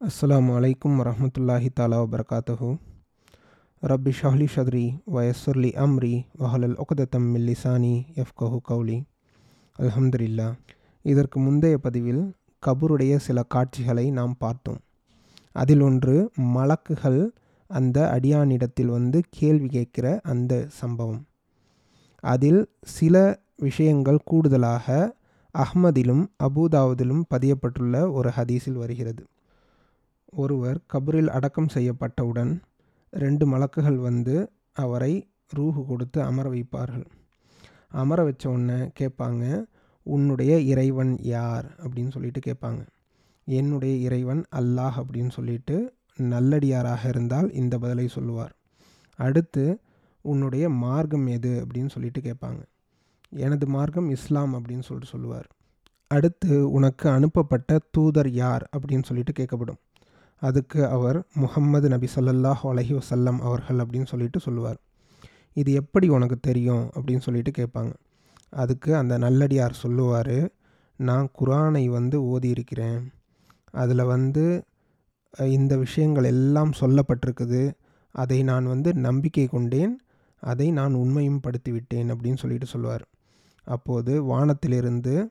அஸ்லாம் அலைக்கும் வரமத்துல்லாஹி தாலா வபர்காத்தஹூ. ரப்பி ஷஹ்லி ஷத்ரி வயசுர்லி அம்ரி வஹலல் ஒகதத்தம் மில்லிசானி எஃப்கஹு கௌலி. அல்ஹம்துலில்லா இதற்கு முந்தைய பதிவில் கபூருடைய சில காட்சிகளை நாம் பார்த்தோம். அதில் ஒன்று மலக்குகள் அந்த அடியானிடத்தில் வந்து கேள்வி கேட்கிற அந்த சம்பவம். அதில் சில விஷயங்கள் கூடுதலாக அஹ்மதிலும் அபூதாவதிலும் பதியப்பட்டுள்ள ஒரு ஹதீஸில் வருகிறது. ஒருவர் கபரில் அடக்கம் செய்யப்பட்டவுடன் ரெண்டு மலக்குகள் வந்து அவரை ரூஹு கொடுத்து அமர வைப்பார்கள். அமர வச்ச உடனே கேட்பாங்க உன்னுடைய இறைவன் யார்? அப்படின்னு சொல்லிட்டு கேட்பாங்க. என்னுடைய இறைவன் அல்லாஹ் அப்படின்னு சொல்லிட்டு நல்லடியாராக இருந்தால் இந்த பதிலை சொல்லுவார். அடுத்து உன்னுடைய மார்க்கம் எது? அப்படின்னு சொல்லிட்டு கேட்பாங்க. எனது மார்க்கம் இஸ்லாம் அப்படின்னு சொல்லிட்டு சொல்லுவார். அடுத்து உனக்கு அனுப்பப்பட்ட தூதர் யார்? அப்படின்னு சொல்லிட்டு கேட்கப்படும். அதுக்கு அவர் முகம்மது நபி சல்லல்லாஹ் அலஹி வசல்லம் அவர்கள் அப்படின்னு சொல்லிட்டு சொல்லுவார். இது எப்படி உனக்கு தெரியும் அப்படின்னு சொல்லிட்டு கேட்பாங்க. அதுக்கு அந்த நல்லடியார் சொல்லுவார் நான் குரானை வந்து ஓதியிருக்கிறேன். அதில் வந்து இந்த விஷயங்கள் எல்லாம் சொல்லப்பட்டிருக்குது. அதை நான் வந்து நம்பிக்கை கொண்டேன். அதை நான் உண்மையும் படுத்தி விட்டேன் அப்படின்னு சொல்லிட்டு சொல்லுவார். அப்போது வானத்திலிருந்து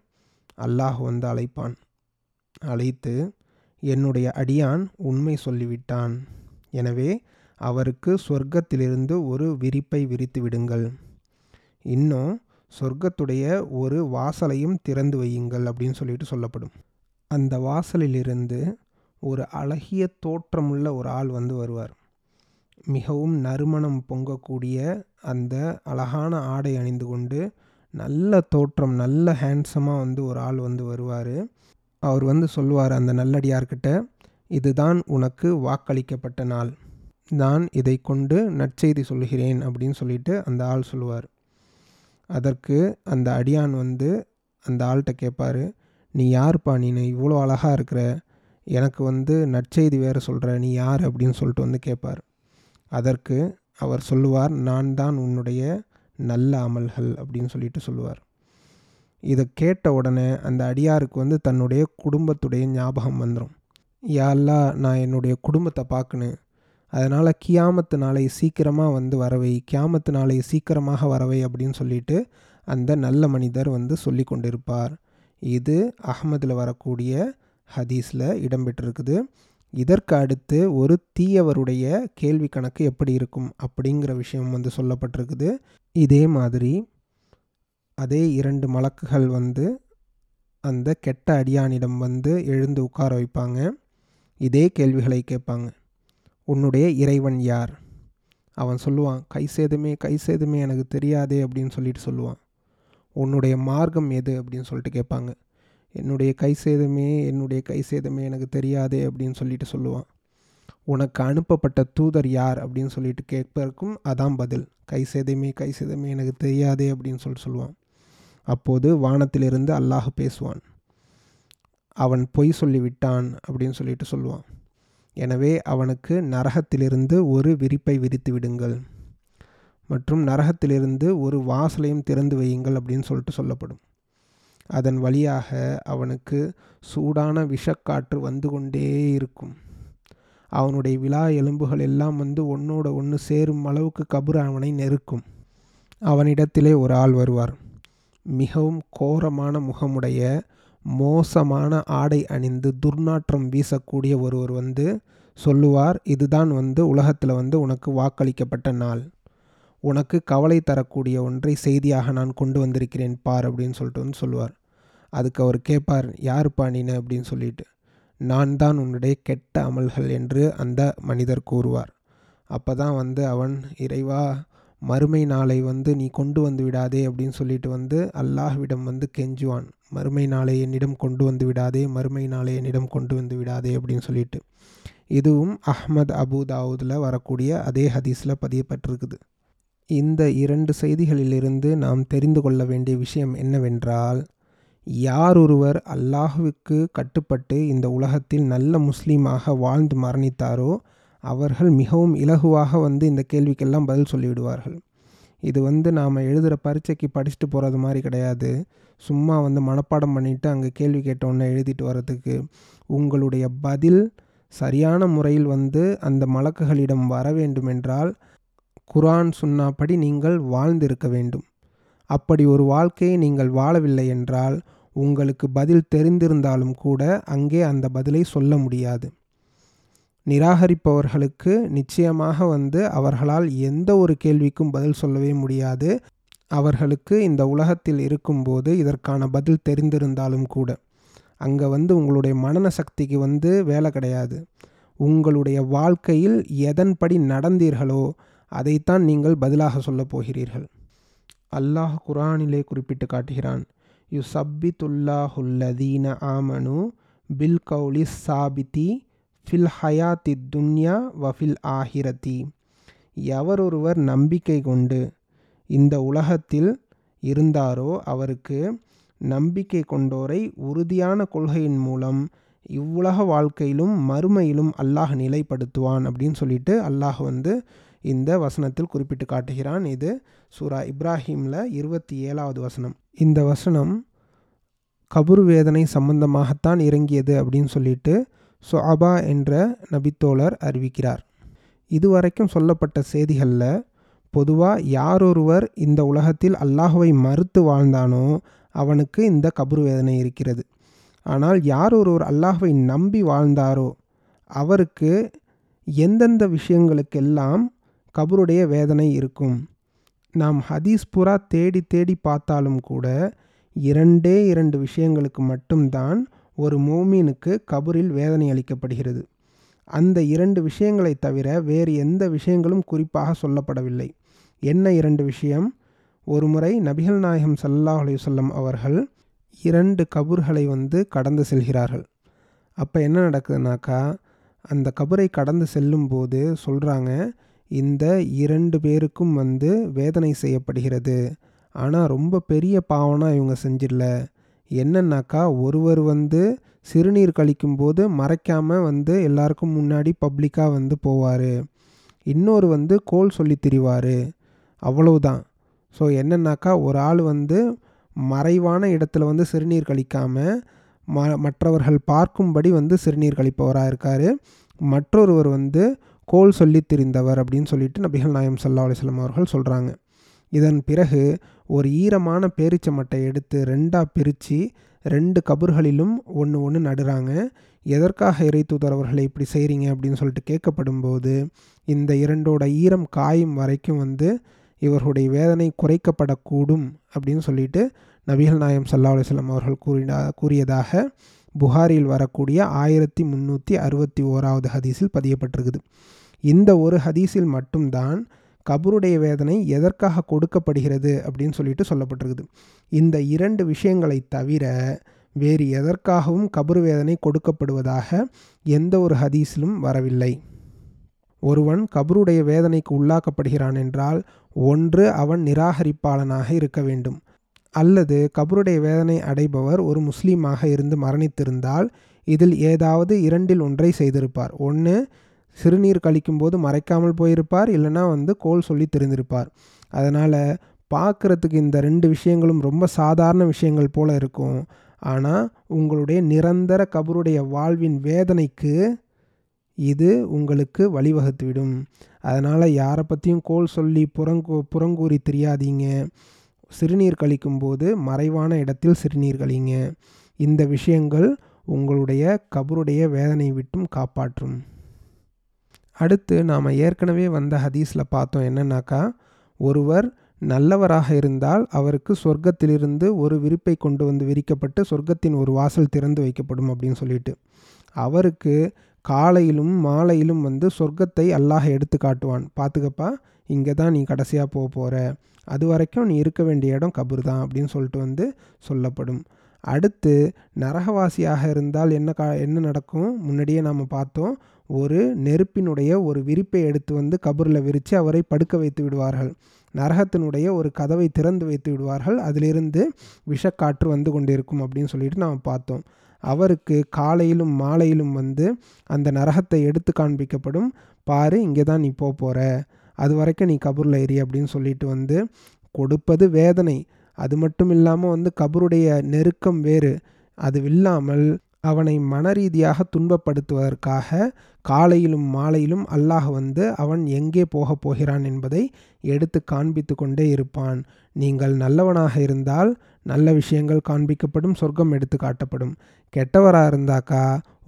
அல்லாஹ் வந்து அழைப்பான். அழைத்து என்னுடைய அடியான் உண்மை சொல்லிவிட்டான். எனவே அவருக்கு சொர்க்கத்திலிருந்து ஒரு விரிப்பை விரித்து விடுங்கள். இன்னும் சொர்க்கத்துடைய ஒரு வாசலையும் திறந்து வையுங்கள் அப்படின்னு சொல்லிட்டு சொல்லப்படும். அந்த வாசலிலிருந்து ஒரு அழகிய தோற்றமுள்ள ஒரு ஆள் வந்து வருவார். மிகவும் நறுமணம் பொங்கக்கூடிய அந்த அழகான ஆடை அணிந்து கொண்டு நல்ல தோற்றம் நல்ல ஹேண்ட்ஸமாக வந்து ஒரு ஆள் வந்து வருவார். அவர் வந்து சொல்லுவார் அந்த நல்லடியார்கிட்ட இதுதான் உனக்கு வாக்களிக்கப்பட்ட நாள். நான் இதை கொண்டு நற்செய்தி சொல்கிறேன் அப்படின்னு சொல்லிட்டு அந்த ஆள் சொல்லுவார். அதற்கு அந்த அடியான் வந்து அந்த ஆள்கிட்ட கேட்பாரு நீ யார்ப்பா? நீ இவ்வளோ அழகாக இருக்கிற. எனக்கு வந்து நற்செய்தி வேறு சொல்கிற நீ யார்? அப்படின்னு சொல்லிட்டு வந்து கேட்பார். அதற்கு அவர் சொல்லுவார் நான் தான் உன்னுடைய நல்ல அமல்கள் அப்படின்னு சொல்லிட்டு சொல்லுவார். இதை கேட்ட உடனே அந்த அடியாருக்கு வந்து தன்னுடைய குடும்பத்துடைய ஞாபகம் வந்துடும் யாழ்லா நான் என்னுடைய குடும்பத்தை பார்க்கணும். அதனால் கியாமத்து நாளை சீக்கிரமாக வந்து வரவை கியாமத்து நாளை சீக்கிரமாக வரவை அப்படின்னு சொல்லிட்டு அந்த நல்ல மனிதர் வந்து சொல்லி கொண்டிருப்பார். இது அகமதில் வரக்கூடிய ஹதீஸில் இடம்பெற்றிருக்குது. இதற்கு அடுத்து ஒரு தீயவருடைய கேள்வி கணக்கு எப்படி இருக்கும் அப்படிங்கிற விஷயம் வந்து சொல்லப்பட்டிருக்குது. இதே மாதிரி அதே இரண்டு மலக்குகள் வந்து அந்த கெட்ட அடியானிடம் வந்து எழுந்து உட்கார வைப்பாங்க. இதே கேள்விகளை கேட்பாங்க. உன்னுடைய இறைவன் யார்? அவன் சொல்லுவான் கை சேதமே கை சேதமே எனக்கு தெரியாதே அப்படின்னு சொல்லிட்டு சொல்லுவான். உன்னுடைய மார்க்கம் எது? அப்படின்னு சொல்லிட்டு கேட்பாங்க. என்னுடைய கை சேதமே என்னுடைய கை சேதமே எனக்கு தெரியாதே அப்படின்னு சொல்லிட்டு சொல்லுவான். உனக்கு அனுப்பப்பட்ட தூதர் யார்? அப்படின்னு சொல்லிட்டு கேட்பதற்கும் அதான் பதில். கை சேதமே கை சேதமே எனக்கு தெரியாதே அப்படின்னு சொல்லிட்டு சொல்லுவான். அப்போது வானத்திலிருந்து அல்லாஹ் பேசுவான். அவன் பொய் சொல்லிவிட்டான் அப்படின்னு சொல்லிட்டு சொல்லுவான். எனவே அவனுக்கு நரகத்திலிருந்து ஒரு விரிப்பை விரித்து விடுங்கள். மற்றும் நரகத்திலிருந்து ஒரு வாசலையும் திறந்து வையுங்கள் அப்படின்னு சொல்லிட்டு சொல்லப்படும். அதன் வழியாக அவனுக்கு சூடான விஷக்காற்று வந்து கொண்டே இருக்கும். அவனுடைய விழா எலும்புகள் எல்லாம் வந்து ஒன்னோட ஒன்று சேரும் அளவுக்கு கபுர் அவனை நெருக்கும். அவனிடத்திலே ஒரு ஆள் வருவார். மிகவும் கோரமான முகமுடைய மோசமான ஆடை அணிந்து துர்நாற்றம் வீசக்கூடிய ஒருவர் வந்து சொல்லுவார் இதுதான் வந்து உலகத்தில் வந்து உனக்கு வாக்களிக்கப்பட்ட நாள். உனக்கு கவலை தரக்கூடிய ஒன்றை செய்தியாக நான் கொண்டு வந்திருக்கிறேன் பார் அப்படின்னு சொல்லிட்டு வந்து சொல்லுவார். அதுக்கு அவர் கேட்பார் யாருப்பா நீனு அப்படின்னு சொல்லிட்டு. நான் தான் உன்னுடைய கெட்ட அமல்கள் என்று அந்த மனிதர் கூறுவார். அப்போ தான் வந்து அவன் இறைவா மறுமை நாளை வந்து நீ கொண்டு வந்து விடாதே அப்படின்னு சொல்லிட்டு வந்து அல்லாஹ்விடம் வந்து கெஞ்சுவான். மறுமை நாளை என்னிடம் கொண்டு வந்து விடாதே மறுமை நாளை என்னிடம் கொண்டு வந்து விடாதே அப்படின்னு சொல்லிட்டு. இதுவும் அஹ்மத் அபுதாவுதில் வரக்கூடிய அதே ஹதீஸில் பதியப்பட்டிருக்குது. இந்த இரண்டு செய்திகளிலிருந்து நாம் தெரிந்து கொள்ள வேண்டிய விஷயம் என்னவென்றால் யார் ஒருவர் அல்லாஹுவுக்கு கட்டுப்பட்டு இந்த உலகத்தில் நல்ல முஸ்லீமாக வாழ்ந்து மரணித்தாரோ அவர்கள் மிகவும் இலகுவாக வந்து இந்த கேள்விக்கெல்லாம் பதில் சொல்லிவிடுவார்கள். இது வந்து நாம் எழுதுகிற பரீட்சைக்கு படிச்சுட்டு போகிறது மாதிரி கிடையாது. சும்மா வந்து மனப்பாடம் பண்ணிவிட்டு அங்கே கேள்வி கேட்டோன்னே எழுதிட்டு வர்றதுக்கு உங்களுடைய பதில் சரியான முறையில் வந்து அந்த மலக்குகளிடம் வர வேண்டுமென்றால் குரான் சுன்னாப்படி நீங்கள் வாழ்ந்திருக்க வேண்டும். அப்படி ஒரு வாழ்க்கையை நீங்கள் வாழவில்லை என்றால் உங்களுக்கு பதில் தெரிந்திருந்தாலும் கூட அங்கே அந்த பதிலை சொல்ல முடியாது. நிராகரிப்பவர்களுக்கு நிச்சயமாக வந்து அவர்களால் எந்த ஒரு கேள்விக்கும் பதில் சொல்லவே முடியாது. அவர்களுக்கு இந்த உலகத்தில் இருக்கும்போது இதற்கான பதில் தெரிந்திருந்தாலும் கூட. அங்கே வந்து உங்களுடைய மனன சக்திக்கு வந்து வேலை கிடையாது. உங்களுடைய வாழ்க்கையில் எதன்படி நடந்தீர்களோ அதைத்தான் நீங்கள் பதிலாக சொல்லப் போகிறீர்கள். அல்லாஹ் குரானிலே குறிப்பிட்டு காட்டுகிறான் யு சப்பித்துல்லாஹுல்லதீன ஆமனு பில் கௌலி சாபித்தி ஃபில் ஹயாத்தி துன்யா வஃபில் ஆஹிரதி எவரொருவர் நம்பிக்கை கொண்டு இந்த உலகத்தில் இருந்தாரோ அவருக்கு நம்பிக்கை கொண்டோரை உறுதியான கொள்கையின் மூலம் இவ்வுலக வாழ்க்கையிலும் மறுமையிலும் அல்லாஹ் நிலைப்படுத்துவான் அப்படின்னு சொல்லிட்டு அல்லாஹ் வந்து இந்த வசனத்தில் குறிப்பிட்டு காட்டுகிறான். இது சூரா இப்ராஹிமில் இருபத்தி ஏழாவது வசனம். இந்த வசனம் கபுர் வேதனை சம்பந்தமாகத்தான் இறங்கியது அப்படின்னு சொல்லிட்டு சுஅபா என்ற நபித்தோழர் அறிவிக்கிறார். இதுவரைக்கும் சொல்லப்பட்ட செய்திகளில் பொதுவாக யாரொருவர் இந்த உலகத்தில் அல்லாஹுவை மறுத்து வாழ்ந்தானோ அவனுக்கு இந்த கபுர் வேதனை இருக்கிறது. ஆனால் யார் ஒருவர் அல்லாஹுவை நம்பி வாழ்ந்தாரோ அவருக்கு எந்தெந்த விஷயங்களுக்கெல்லாம் கபருடைய வேதனை இருக்கும்? நாம் ஹதீஸ் புறா தேடி தேடி பார்த்தாலும் கூட இரண்டே இரண்டு விஷயங்களுக்கு மட்டும்தான் ஒரு மோமீனுக்கு கபரில் வேதனை அளிக்கப்படுகிறது. அந்த இரண்டு விஷயங்களை தவிர வேறு எந்த விஷயங்களும் குறிப்பாக சொல்லப்படவில்லை. என்ன இரண்டு விஷயம்? ஒரு முறை நபிகள் நாயகம் சல்லாஹ் அலையுசல்லம் அவர்கள் இரண்டு கபூர்களை வந்து கடந்து செல்கிறார்கள். அப்போ என்ன நடக்குதுனாக்கா அந்த கபரை கடந்து செல்லும்போது சொல்கிறாங்க இந்த இரண்டு பேருக்கும் வந்து வேதனை செய்யப்படுகிறது. ஆனால் ரொம்ப பெரிய பாவனா இவங்க செஞ்சிடல. என்னன்னாக்கா ஒருவர் வந்து சிறுநீர் கழிக்கும்போது மறைக்காமல் வந்து எல்லாருக்கும் முன்னாடி பப்ளிக்காக வந்து போவார். இன்னொரு வந்து கோல் சொல்லி திரிவார். அவ்வளவுதான். ஸோ என்னன்னாக்கா ஒரு ஆள் வந்து மறைவான இடத்துல வந்து சிறுநீர் கழிக்காமல் ம மற்றவர்கள் பார்க்கும்படி வந்து சிறுநீர் கழிப்பவராக இருக்கார். மற்றொருவர் வந்து கோல் சொல்லி திரிந்தவர் அப்படின்னு சொல்லிட்டு நபிகள் நாயம் சல்லா அலிஸ்லாம் அவர்கள் சொல்கிறாங்க இதன் பிறகு ஒரு ஈரமான பேரிச்ச மட்டை எடுத்து ரெண்டாக பிரித்து ரெண்டு கபர்களிலும் ஒன்று ஒன்று நடுறாங்க. எதற்காக இறை தூதரவர்களை இப்படி செய்கிறீங்க அப்படின்னு சொல்லிட்டு கேட்கப்படும்போது இந்த இரண்டோட ஈரம் காயும் வரைக்கும் வந்து இவர்களுடைய வேதனை குறைக்கப்படக்கூடும் அப்படின்னு சொல்லிட்டு நபிகள் நாயம் சல்லா அலுவலம் அவர்கள் கூறினா கூறியதாக புகாரில் வரக்கூடிய ஆயிரத்தி முந்நூற்றி அறுபத்தி ஓராவது ஹதீஸில் பதியப்பட்டிருக்குது. இந்த ஒரு ஹதீஸில் மட்டும்தான் கபருடைய வேதனை எதற்காக கொடுக்கப்படுகிறது அப்படின்னு சொல்லிட்டு சொல்லப்பட்டிருக்குது. இந்த இரண்டு விஷயங்களை தவிர வேறு எதற்காகவும் கபரு வேதனை கொடுக்கப்படுவதாக எந்த ஒரு ஹதீஸிலும் வரவில்லை. ஒருவன் கபருடைய வேதனைக்கு உள்ளாக்கப்படுகிறான் என்றால் ஒன்று அவன் நிராகரிப்பாளனாக இருக்க வேண்டும். அல்லது கபருடைய வேதனை அடைபவர் ஒரு முஸ்லீமாக இருந்து மரணித்திருந்தால் இதில் ஏதாவது இரண்டில் ஒன்றை செய்திருப்பார். ஒன்று சிறுநீர் கழிக்கும்போது மறைக்காமல் போயிருப்பார் இல்லைனா வந்து கோல் சொல்லி தெரிந்திருப்பார். அதனால் பார்க்குறதுக்கு இந்த ரெண்டு விஷயங்களும் ரொம்ப சாதாரண விஷயங்கள் போல் இருக்கும். ஆனால் உங்களுடைய நிரந்தர கபருடைய வாழ்வின் வேதனைக்கு இது உங்களுக்கு வழிவகுத்துவிடும். அதனால் யாரை பற்றியும் கோல் சொல்லி புறங்கூ புறங்கூறி தெரியாதீங்க. சிறுநீர் கழிக்கும்போது மறைவான இடத்தில் சிறுநீர் கழிங்க. இந்த விஷயங்கள் உங்களுடைய கபருடைய வேதனை விட்டும் காப்பாற்றும். அடுத்து நாம் ஏற்கனவே வந்த ஹதீஸில் பார்த்தோம் என்னன்னாக்கா ஒருவர் நல்லவராக இருந்தால் அவருக்கு சொர்க்கத்திலிருந்து ஒரு விரிப்பை கொண்டு வந்து விரிக்கப்பட்டு சொர்க்கத்தின் ஒரு வாசல் திறந்து வைக்கப்படும் அப்படின்னு சொல்லிட்டு. அவருக்கு காலையிலும் மாலையிலும் வந்து சொர்க்கத்தை அல்லாஹ் எடுத்து காட்டுவான். பார்த்துக்கப்பா இங்கே தான் நீ கடைசியாக போக போகிற அது வரைக்கும் நீ இருக்க வேண்டிய இடம் கபர் தான் அப்படின்னு சொல்லிட்டு வந்து சொல்லப்படும். அடுத்து நரகவாசியாக இருந்தால் என்ன கா என்ன நடக்கும்? முன்னாடியே நாம் பார்த்தோம் ஒரு நெருப்பினுடைய ஒரு விரிப்பை எடுத்து வந்து கபூரில் விரித்து அவரை படுக்க வைத்து விடுவார்கள். நரகத்தினுடைய ஒரு கதவை திறந்து வைத்து விடுவார்கள். அதிலிருந்து விஷக்காற்று வந்து கொண்டிருக்கும் அப்படின்னு சொல்லிட்டு நாம் பார்த்தோம். அவருக்கு காலையிலும் மாலையிலும் வந்து அந்த நரகத்தை எடுத்து காண்பிக்கப்படும் பாரு இங்கே தான் நீ போக போகிற அது வரைக்கும் நீ கபூரில் ஏறி அப்படின்னு சொல்லிட்டு வந்து கொடுப்பது வேதனை. அது மட்டும் இல்லாமல் வந்து கபருடைய நெருக்கம் வேறு. அது இல்லாமல் அவனை மனரீதியாக துன்பப்படுத்துவதற்காக காலையிலும் மாலையிலும் அல்லாஹ் வந்து அவன் எங்கே போகப் போகிறான் என்பதை எடுத்து காண்பித்து கொண்டே இருப்பான். நீங்கள் நல்லவனாக இருந்தால் நல்ல விஷயங்கள் காண்பிக்கப்படும் சொர்க்கம் எடுத்து காட்டப்படும். கெட்டவராக இருந்தாக்கா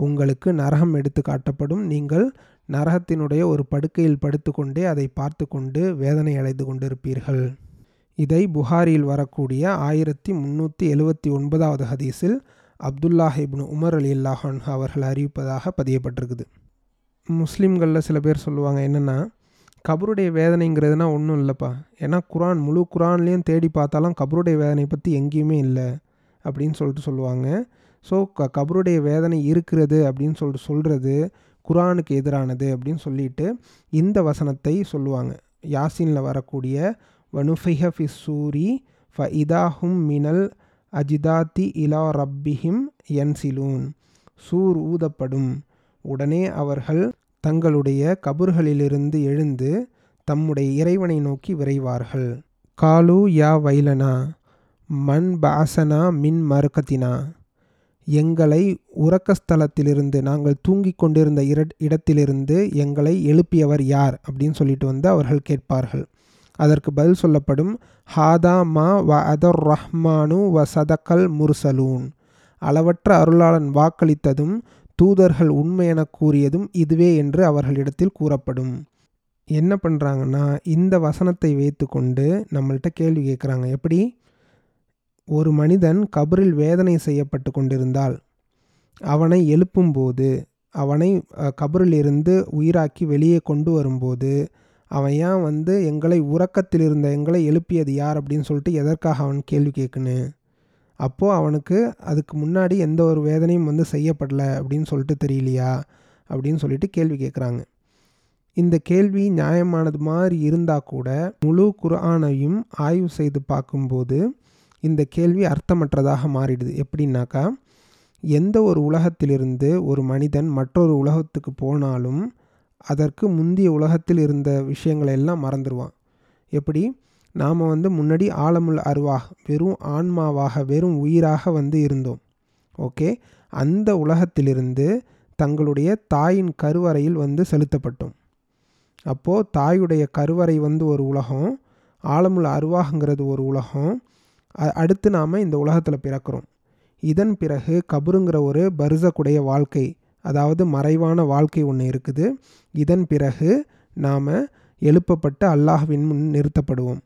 உங்களுக்கு நரகம் எடுத்து காட்டப்படும். நீங்கள் நரகத்தினுடைய ஒரு படுக்கையில் படுத்துக்கொண்டே அதை பார்த்து கொண்டு வேதனை அடைந்து கொண்டிருப்பீர்கள். இதை புகாரியில் வரக்கூடிய ஆயிரத்தி முந்நூற்றி எழுவத்தி ஒன்பதாவது ஹதீஸில் அப்துல்லாஹ் இப்னு உமர் அலி அல்லாஹான் அவர்கள் அறிவிப்பதாக பதியப்பட்டிருக்குது. முஸ்லீம்களில் சில பேர் சொல்லுவாங்க என்னென்னா கபருடைய வேதனைங்கிறதுனா ஒன்றும் இல்லைப்பா. ஏன்னா குரான் முழு குரான்லேயும் தேடி பார்த்தாலும் கபருடைய வேதனை பற்றி எங்கேயுமே இல்லை அப்படின்னு சொல்லிட்டு சொல்லுவாங்க. ஸோ க கபருடைய வேதனை இருக்கிறது அப்படின்னு சொல்லிட்டு சொல்கிறது குரானுக்கு எதிரானது அப்படின்னு சொல்லிட்டு இந்த வசனத்தை சொல்லுவாங்க. யாசினில் வரக்கூடிய வனுஃபிஹ ஃபி சூரி ஃப இதாஹும் மினல் அஜிதாத்தி இலா ரப்பிஹிம் என்சிலூன் சூர் ஊதப்படும். உடனே அவர்கள் தங்களுடைய கபர்களிலிருந்து எழுந்து தம்முடைய இறைவனை நோக்கி விரைவார்கள். காலு யா வைலனா மண் பாசனா மின் மறுக்கத்தினா எங்களை உறக்கஸ்தலத்திலிருந்து நாங்கள் தூங்கிக் கொண்டிருந்த இர இடத்திலிருந்து எங்களை எழுப்பியவர் யார்? அப்படின்னு சொல்லிட்டு வந்து அவர்கள் கேட்பார்கள். அதற்கு பதில் சொல்லப்படும் ஹாதா மா வ அதர் ரஹ்மானு வ சதக்கல் முர்சலூன். அளவற்ற அருளாளன் வாக்களித்ததும் தூதர்கள் உண்மை என கூறியதும் இதுவே என்று அவர்களிடத்தில் கூறப்படும். என்ன பண்ணுறாங்கன்னா இந்த வசனத்தை வைத்துக்கொண்டு நம்மள்கிட்ட கேள்வி கேட்குறாங்க எப்படி? ஒரு மனிதன் கபரில் வேதனை செய்யப்பட்டு கொண்டிருந்தால் அவனை எழுப்பும்போது அவனை கபரிலிருந்து உயிராக்கி வெளியே கொண்டு வரும்போது அவன் ஏன் வந்து எங்களை உறக்கத்தில் இருந்த எங்களை எழுப்பியது யார் அப்படின்னு சொல்லிட்டு எதற்காக அவன் கேள்வி கேட்குன்னு அப்போது அவனுக்கு அதுக்கு முன்னாடி எந்த ஒரு வேதனையும் வந்து செய்யப்படலை அப்படின்னு சொல்லிட்டு தெரியலையா? அப்படின்னு சொல்லிட்டு கேள்வி கேட்குறாங்க இந்த கேள்வி நியாயமானது மாதிரி இருந்தால் கூட முழு குரானையும் ஆய்வு செய்து பார்க்கும்போது இந்த கேள்வி அர்த்தமற்றதாக மாறிடுது. எப்படின்னாக்கா எந்த ஒரு உலகத்திலிருந்து ஒரு மனிதன் மற்றொரு உலகத்துக்கு போனாலும் அதற்கு முந்தைய உலகத்தில் இருந்த விஷயங்களை எல்லாம் மறந்துடுவான் எப்படி? நாம் வந்து முன்னாடி ஆழமுள் அருவாக வெறும் ஆன்மாவாக வெறும் உயிராக வந்து இருந்தோம். ஓகே? அந்த உலகத்திலிருந்து தங்களுடைய தாயின் கருவறையில் வந்து செலுத்தப்பட்டோம். அப்போது தாயுடைய கருவறை வந்து ஒரு உலகம் ஆழமுள்ள அருவாகங்கிறது ஒரு உலகம். அடுத்து நாம் இந்த உலகத்தில் பிறக்கிறோம். இதன் பிறகு கபருங்கிற ஒரு பருசக்குடைய வாழ்க்கை. அதாவது மறைவான வாழ்க்கை ஒன்று இருக்குது. இதன் பிறகு நாம் எழுப்பப்பட்டு அல்லாஹ்வின் முன் நிறுத்தப்படுவோம்.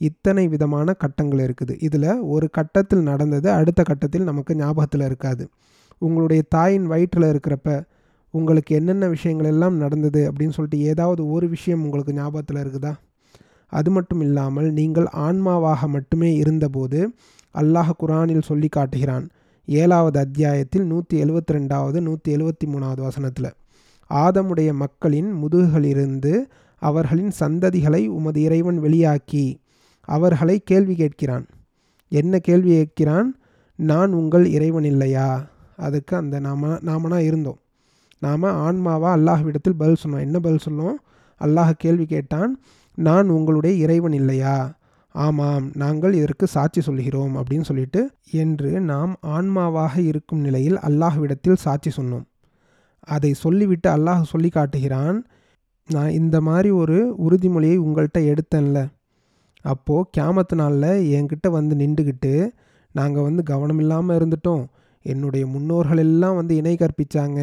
இத்தனை விதமான கட்டங்கள் இருக்குது. இதில் ஒரு கட்டத்தில் நடந்தது அடுத்த கட்டத்தில் நமக்கு ஞாபகத்தில் இருக்காது. உங்களுடைய தாயின் வயிற்றில் இருக்கிறப்ப உங்களுக்கு என்னென்ன விஷயங்கள் எல்லாம் நடந்தது அப்படின்னு சொல்லிட்டு ஏதாவது ஒரு விஷயம் உங்களுக்கு ஞாபகத்தில் இருக்குதா? அது மட்டும் இல்லாமல் நீங்கள் ஆன்மாவாக மட்டுமே இருந்தபோது அல்லாஹ் குரானில் சொல்லி காட்டுகிறான் ஏழாவது அத்தியாயத்தில் நூற்றி எழுபத்தி ரெண்டாவது நூற்றி எழுபத்தி மூணாவது வசனத்தில் ஆதமுடைய மக்களின் முதுகுகளிலிருந்து அவர்களின் சந்ததிகளை உமது இறைவன் வெளியாக்கி அவர்களை கேள்வி கேட்கிறான். என்ன கேள்வி கேட்கிறான்? நான் உங்கள் இறைவன் இல்லையா? அதுக்கு அந்த நாம நாமனா இருந்தோம். நாம் ஆன்மாவா அல்லாஹ்விடத்தில் பதில் சொன்னோம். என்ன பதில் சொன்னோம்? அல்லாஹ் கேள்வி கேட்டான் நான் உங்களுடைய இறைவன் இல்லையா? ஆமாம் நாங்கள் இதற்கு சாட்சி சொல்கிறோம் அப்படின்னு சொல்லிட்டு என்று நாம் ஆன்மாவாக இருக்கும் நிலையில் அல்லாஹ்விடத்தில் சாட்சி சொன்னோம். அதை சொல்லிவிட்டு அல்லாஹ் சொல்லி காட்டுகிறான் நான் இந்த மாதிரி ஒரு உறுதிமொழியை உங்கள்கிட்ட எடுத்தேன்ல. அப்போது கேமத்து நாளில் என்கிட்ட வந்து நின்றுக்கிட்டு நாங்கள் வந்து கவனம் இல்லாமல் இருந்துட்டோம். என்னுடைய முன்னோர்கள் எல்லாம் வந்து இணை கற்பித்தாங்க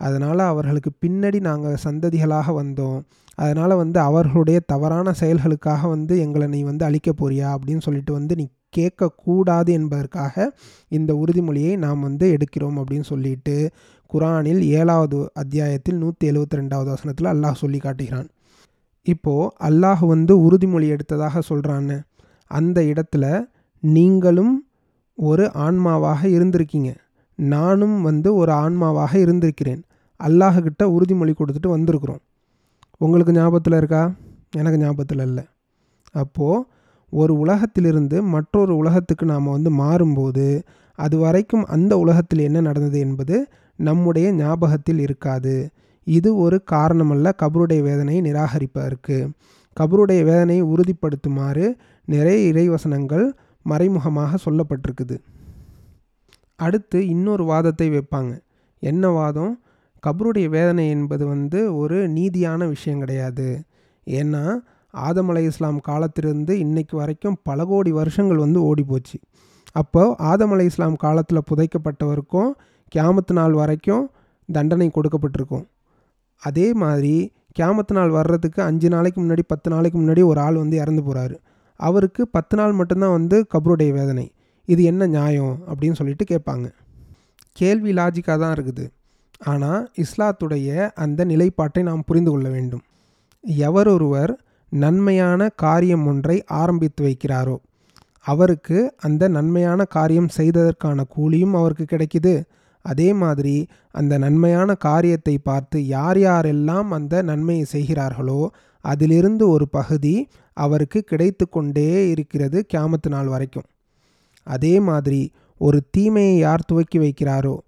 அதனால் அவர்களுக்கு பின்னாடி நாங்கள் சந்ததிகளாக வந்தோம். அதனால் வந்து அவர்களுடைய தவறான செயல்களுக்காக வந்து எங்களை நீ வந்து அழிக்க போறியா அப்படின்னு சொல்லிட்டு வந்து நீ கேட்கக்கூடாது என்பதற்காக இந்த உறுதிமொழியை நாம் வந்து எடுக்கிறோம் அப்படின்னு சொல்லிட்டு குரானில் ஏழாவது அத்தியாயத்தில் நூற்றி எழுபத்தி ரெண்டாவது வசனத்தில் அல்லாஹ் சொல்லி காட்டுகிறான். இப்போது அல்லாஹ் வந்து உறுதிமொழி எடுத்ததாக சொல்கிறான்னு அந்த இடத்துல நீங்களும் ஒரு ஆன்மாவாக இருந்திருக்கீங்க. நானும் வந்து ஒரு ஆன்மாவாக இருந்திருக்கிறேன். அல்லாஹ்கிட்ட உறுதிமொழி கொடுத்துட்டு வந்திருக்கிறோம். உங்களுக்கு ஞாபகத்தில் இருக்கா? எனக்கு ஞாபகத்தில் இல்லை. அப்போது ஒரு உலகத்திலிருந்து மற்றொரு உலகத்துக்கு நாம் வந்து மாறும்போது அது வரைக்கும் அந்த உலகத்தில் என்ன நடந்தது என்பது நம்முடைய ஞாபகத்தில் இருக்காது. இது ஒரு காரணமல்ல கபருடைய வேதனையை நிராகரிப்பதற்கு. கபருடைய வேதனையை உறுதிப்படுத்துமாறு நிறைய இறைவசனங்கள் மறைமுகமாக சொல்லப்பட்டிருக்குது. அடுத்து இன்னொரு வாதத்தை வைப்பாங்க. என்ன வாதம்? கபருடைய வேதனை என்பது வந்து ஒரு நீதியான விஷயம் கிடையாது. ஏன்னா ஆதம் அலை இஸ்லாம் காலத்திலிருந்து இன்னைக்கு வரைக்கும் பல கோடி வருஷங்கள் வந்து ஓடி போச்சு. அப்போ ஆதம் அலை இஸ்லாம் காலத்தில் புதைக்கப்பட்டவருக்கும் கியாமத்து நாள் வரைக்கும் தண்டனை கொடுக்கப்பட்டிருக்கும். அதே மாதிரி கியாமத்து நாள் வர்றதுக்கு அஞ்சு நாளைக்கு முன்னாடி பத்து நாளைக்கு முன்னாடி ஒரு ஆள் வந்து இறந்து போகிறாரு அவருக்கு பத்து நாள் மட்டும்தான் வந்து கபருடைய வேதனை. இது என்ன நியாயம்? அப்படின்னு சொல்லிட்டு கேட்பாங்க. கேள்வி லாஜிக்காக தான் இருக்குது. ஆனால் இஸ்லாத்துடைய அந்த நிலைப்பாட்டை நாம் புரிந்து கொள்ள வேண்டும். எவரொருவர் நன்மையான காரியம் ஒன்றை ஆரம்பித்து வைக்கிறாரோ அவருக்கு அந்த நன்மையான காரியம் செய்ததற்கான கூலியும் அவருக்கு கிடைக்குது. அதே மாதிரி அந்த நன்மையான காரியத்தை பார்த்து யார் யாரெல்லாம் அந்த நன்மையை செய்கிறார்களோ அதிலிருந்து ஒரு பகுதி அவருக்கு கிடைத்து கொண்டே இருக்கிறது கியாமத்து நாள் வரைக்கும். அதே மாதிரி ஒரு தீமையை யார் துவக்கி வைக்கிறாரோ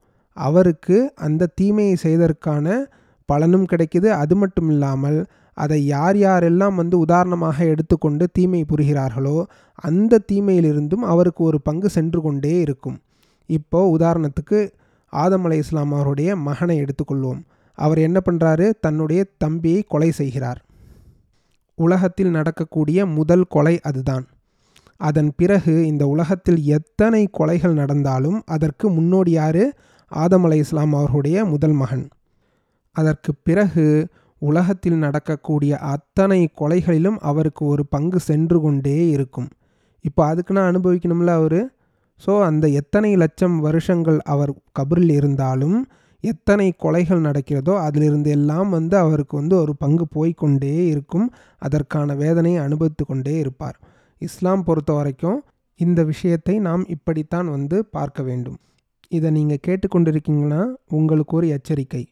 அவருக்கு அந்த தீமையை செய்ததற்கான பலனும் கிடைக்குது. அது மட்டும் இல்லாமல் அதை யார் யாரெல்லாம் வந்து உதாரணமாக எடுத்துக்கொண்டு தீமை புரிகிறார்களோ அந்த தீமையிலிருந்தும் அவருக்கு ஒரு பங்கு சென்று கொண்டே இருக்கும். இப்போ உதாரணத்துக்கு ஆதம் அலை இஸ்லாம் அவருடைய மகனை எடுத்துக்கொள்வோம். அவர் என்ன பண்ணுறாரு தன்னுடைய தம்பியை கொலை செய்கிறார். உலகத்தில் நடக்கக்கூடிய முதல் கொலை அதுதான். அதன் பிறகு இந்த உலகத்தில் எத்தனை கொலைகள் நடந்தாலும் அதற்கு முன்னோடி யார்? ஆதம் அலை இஸ்லாம் அவர்களுடைய முதல் மகன். அதற்கு பிறகு உலகத்தில் நடக்கக்கூடிய அத்தனை கொலைகளிலும் அவருக்கு ஒரு பங்கு சென்று கொண்டே இருக்கும். இப்போ அதுக்கு நான் அனுபவிக்கணும்ல அவர்? ஸோ அந்த எத்தனை லட்சம் வருஷங்கள் அவர் கபரில் இருந்தாலும் எத்தனை கொலைகள் நடக்கிறதோ அதிலிருந்து எல்லாம் வந்து அவருக்கு வந்து ஒரு பங்கு போய்கொண்டே இருக்கும். அதற்கான வேதனையை அனுபவித்து கொண்டே இருப்பார். இஸ்லாம் பொறுத்த வரைக்கும் இந்த விஷயத்தை நாம் இப்படித்தான் வந்து பார்க்க வேண்டும். இதை நீங்கள் கேட்டுக்கொண்டிருக்கீங்கன்னா உங்களுக்கு ஒரு எச்சரிக்கை.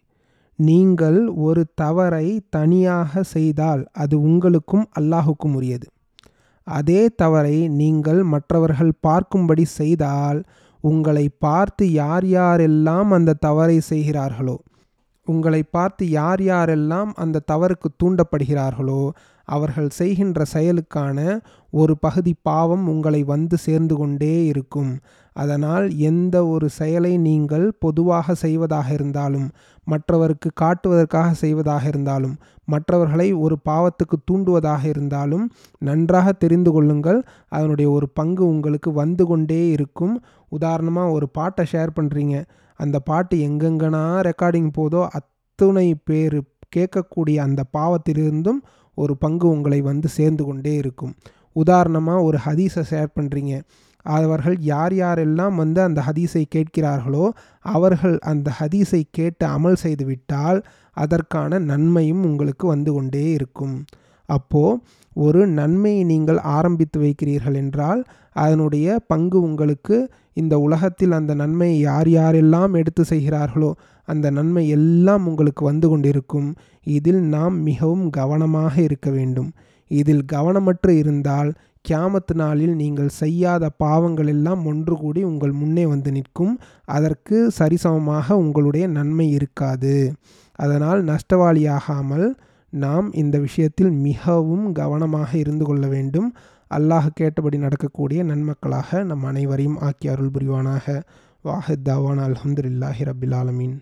நீங்கள் ஒரு தவறை தனியாக செய்தால் அது உங்களுக்கும் அல்லாஹுக்கும் உரியது. அதே தவறை நீங்கள் மற்றவர்கள் பார்க்கும்படி செய்தால் உங்களை பார்த்து யார் யாரெல்லாம் அந்த தவறை செய்கிறார்களோ உங்களை பார்த்து யார் யாரெல்லாம் அந்த தவறுக்கு தூண்டப்படுகிறார்களோ அவர்கள் செய்கின்ற செயலுக்கான ஒரு பகுதி பாவம் உங்களை வந்து சேர்ந்து கொண்டே இருக்கும். அதனால் எந்த ஒரு செயலை நீங்கள் பொதுவாக செய்வதாக இருந்தாலும் மற்றவருக்கு காட்டுவதற்காக செய்வதாக இருந்தாலும் மற்றவர்களை ஒரு பாவத்துக்கு தூண்டுவதாக இருந்தாலும் நன்றாக தெரிந்து கொள்ளுங்கள். அதனுடைய ஒரு பங்கு உங்களுக்கு வந்து கொண்டே இருக்கும். உதாரணமாக ஒரு பாட்டை ஷேர் பண்ணுறீங்க அந்த பாட்டு எங்கெங்கனா ரெக்கார்டிங் போதோ அத்துணை பேர் கேட்கக்கூடிய அந்த பாவத்திலிருந்தும் ஒரு பங்கு உங்களை வந்து சேர்ந்து கொண்டே இருக்கும். உதாரணமாக ஒரு ஹதீஸை ஷேர் பண்ணுறீங்க அவர்கள் யார் யாரெல்லாம் வந்து அந்த ஹதீஸை கேட்கிறார்களோ அவர்கள் அந்த ஹதீஸை கேட்டு அமல் செய்துவிட்டால் அதற்கான நன்மையும் உங்களுக்கு வந்து கொண்டே இருக்கும். அப்போது ஒரு நன்மையை நீங்கள் ஆரம்பித்து வைக்கிறீர்கள் என்றால் அதனுடைய பங்கு உங்களுக்கு இந்த உலகத்தில் அந்த நன்மையை யார் யாரெல்லாம் எடுத்து செய்கிறார்களோ அந்த நன்மை எல்லாம் உங்களுக்கு வந்து கொண்டிருக்கும். இதில் நாம் மிகவும் கவனமாக இருக்க வேண்டும். இதில் கவனமற்று இருந்தால் கியாமத்து நாளில் நீங்கள் செய்யாத பாவங்கள் எல்லாம் ஒன்று கூடி உங்கள் முன்னே வந்து நிற்கும். அதற்கு சரிசமமாக உங்களுடைய நன்மை இருக்காது. அதனால் நஷ்டவாளியாகாமல் நாம் இந்த விஷயத்தில் மிகவும் கவனமாக இருந்து கொள்ள வேண்டும். அல்லாஹ் கேட்டபடி நடக்கக்கூடிய நன்மக்களாக நம் அனைவரையும் ஆக்கி அருள் புரிவானாக. வாஹித் தவான் அலமதுல்லாஹி ரபில் ஆலமீன்.